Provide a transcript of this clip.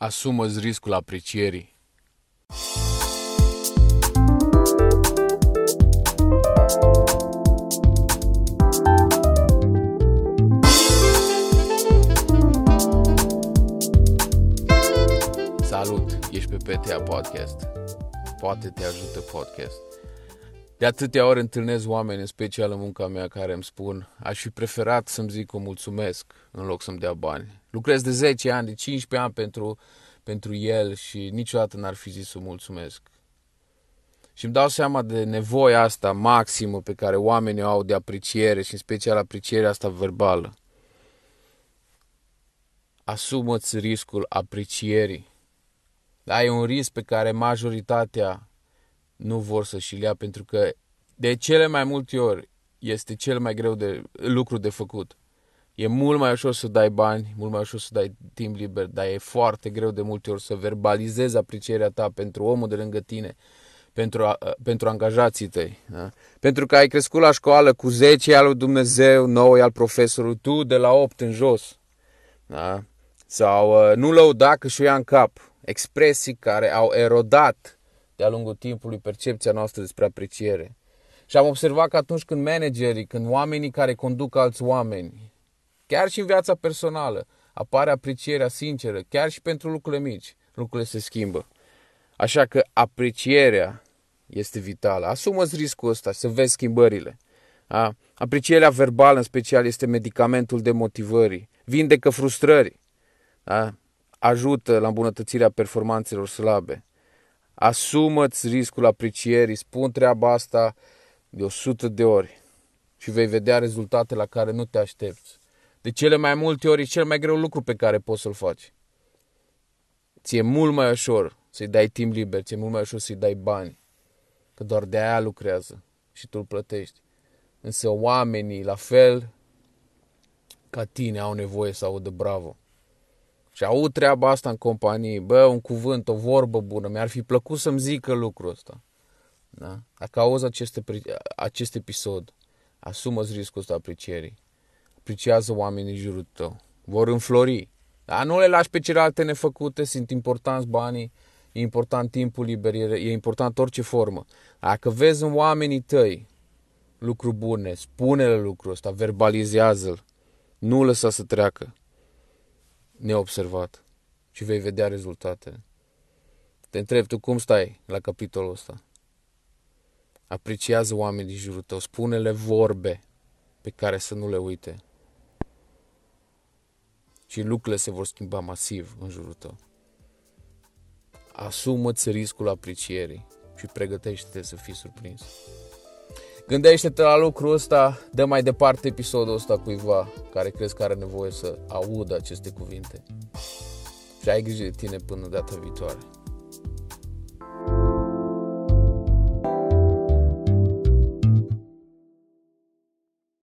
Asumă-ți riscul aprecierii. Salut, ești pe PTA Podcast. Poate te ajută podcast. De atâtea ori întâlnesc oameni, în special în munca mea, care îmi spun aș fi preferat să-mi zic o mulțumesc în loc să-mi dea bani. Lucrez de 10 ani, de 15 ani pentru, pentru el și niciodată n-ar fi zis să mulțumesc. Și îmi dau seama de nevoia asta maximă pe care oamenii o au de apreciere și în special aprecierea asta verbală. Asumă-ți riscul aprecierii. Da, e un risc pe care majoritatea nu vor să-și ia pentru că de cele mai multe ori este cel mai greu de lucru de făcut. E mult mai ușor să dai bani, mult mai ușor să dai timp liber, dar e foarte greu de multe ori să verbalizezi aprecierea ta pentru omul de lângă tine, pentru, a, pentru angajații tăi. Da? Pentru că ai crescut la școală cu 10 al lui Dumnezeu, 9 al profesorului, tu de la 8 în jos. Da? Sau uh, nu lăuda că și ia în cap. Expresii care au erodat de-a lungul timpului percepția noastră despre apreciere. Și am observat că atunci când managerii, când oamenii care conduc alți oameni, chiar și în viața personală, apare aprecierea sinceră, chiar și pentru lucrurile mici, lucrurile se schimbă. Așa că aprecierea este vitală. Asumă-ți riscul ăsta să vezi schimbările. A? Aprecierea verbală, în special, este medicamentul de motivării. Vindecă frustrări. A? Ajută la îmbunătățirea performanțelor slabe. Asumă-ți riscul aprecierii, spun treaba asta de 100 de ori și vei vedea rezultate la care nu te aștepți. De cele mai multe ori e cel mai greu lucru pe care poți să-l faci. Ți-e mult mai ușor să-i dai timp liber, ți-e mult mai ușor să-i dai bani, că doar de aia lucrează și tu îl plătești. Însă oamenii, la fel ca tine, au nevoie să audă bravo. Și aud treaba asta în companie, bă, un cuvânt, o vorbă bună, mi-ar fi plăcut să-mi zică lucrul ăsta. Da? Dacă auzi acest, acest episod, asumă-ți riscul ăsta aprecierii. Apreciază oamenii în jurul tău. Vor înflori. Dar nu le lași pe celelalte nefăcute, sunt importanți banii, e important timpul liber, e important orice formă. Dacă vezi în oamenii tăi lucruri bune, spune-le lucrul ăsta, verbalizează-l. Nu lăsa să treacă neobservat și vei vedea rezultatele. Te întreb, tu cum stai la capitolul ăsta? Apreciază oamenii din jurul tău, spune-le vorbe pe care să nu le uite. Și lucrurile se vor schimba masiv în jurul tău. Asumă-ți riscul aprecierii și pregătește-te să fii surprins. Gândește-te la lucrul ăsta, dă mai departe episodul ăsta cuiva care crezi că are nevoie să audă aceste cuvinte. Și ai grijă de tine până data viitoare.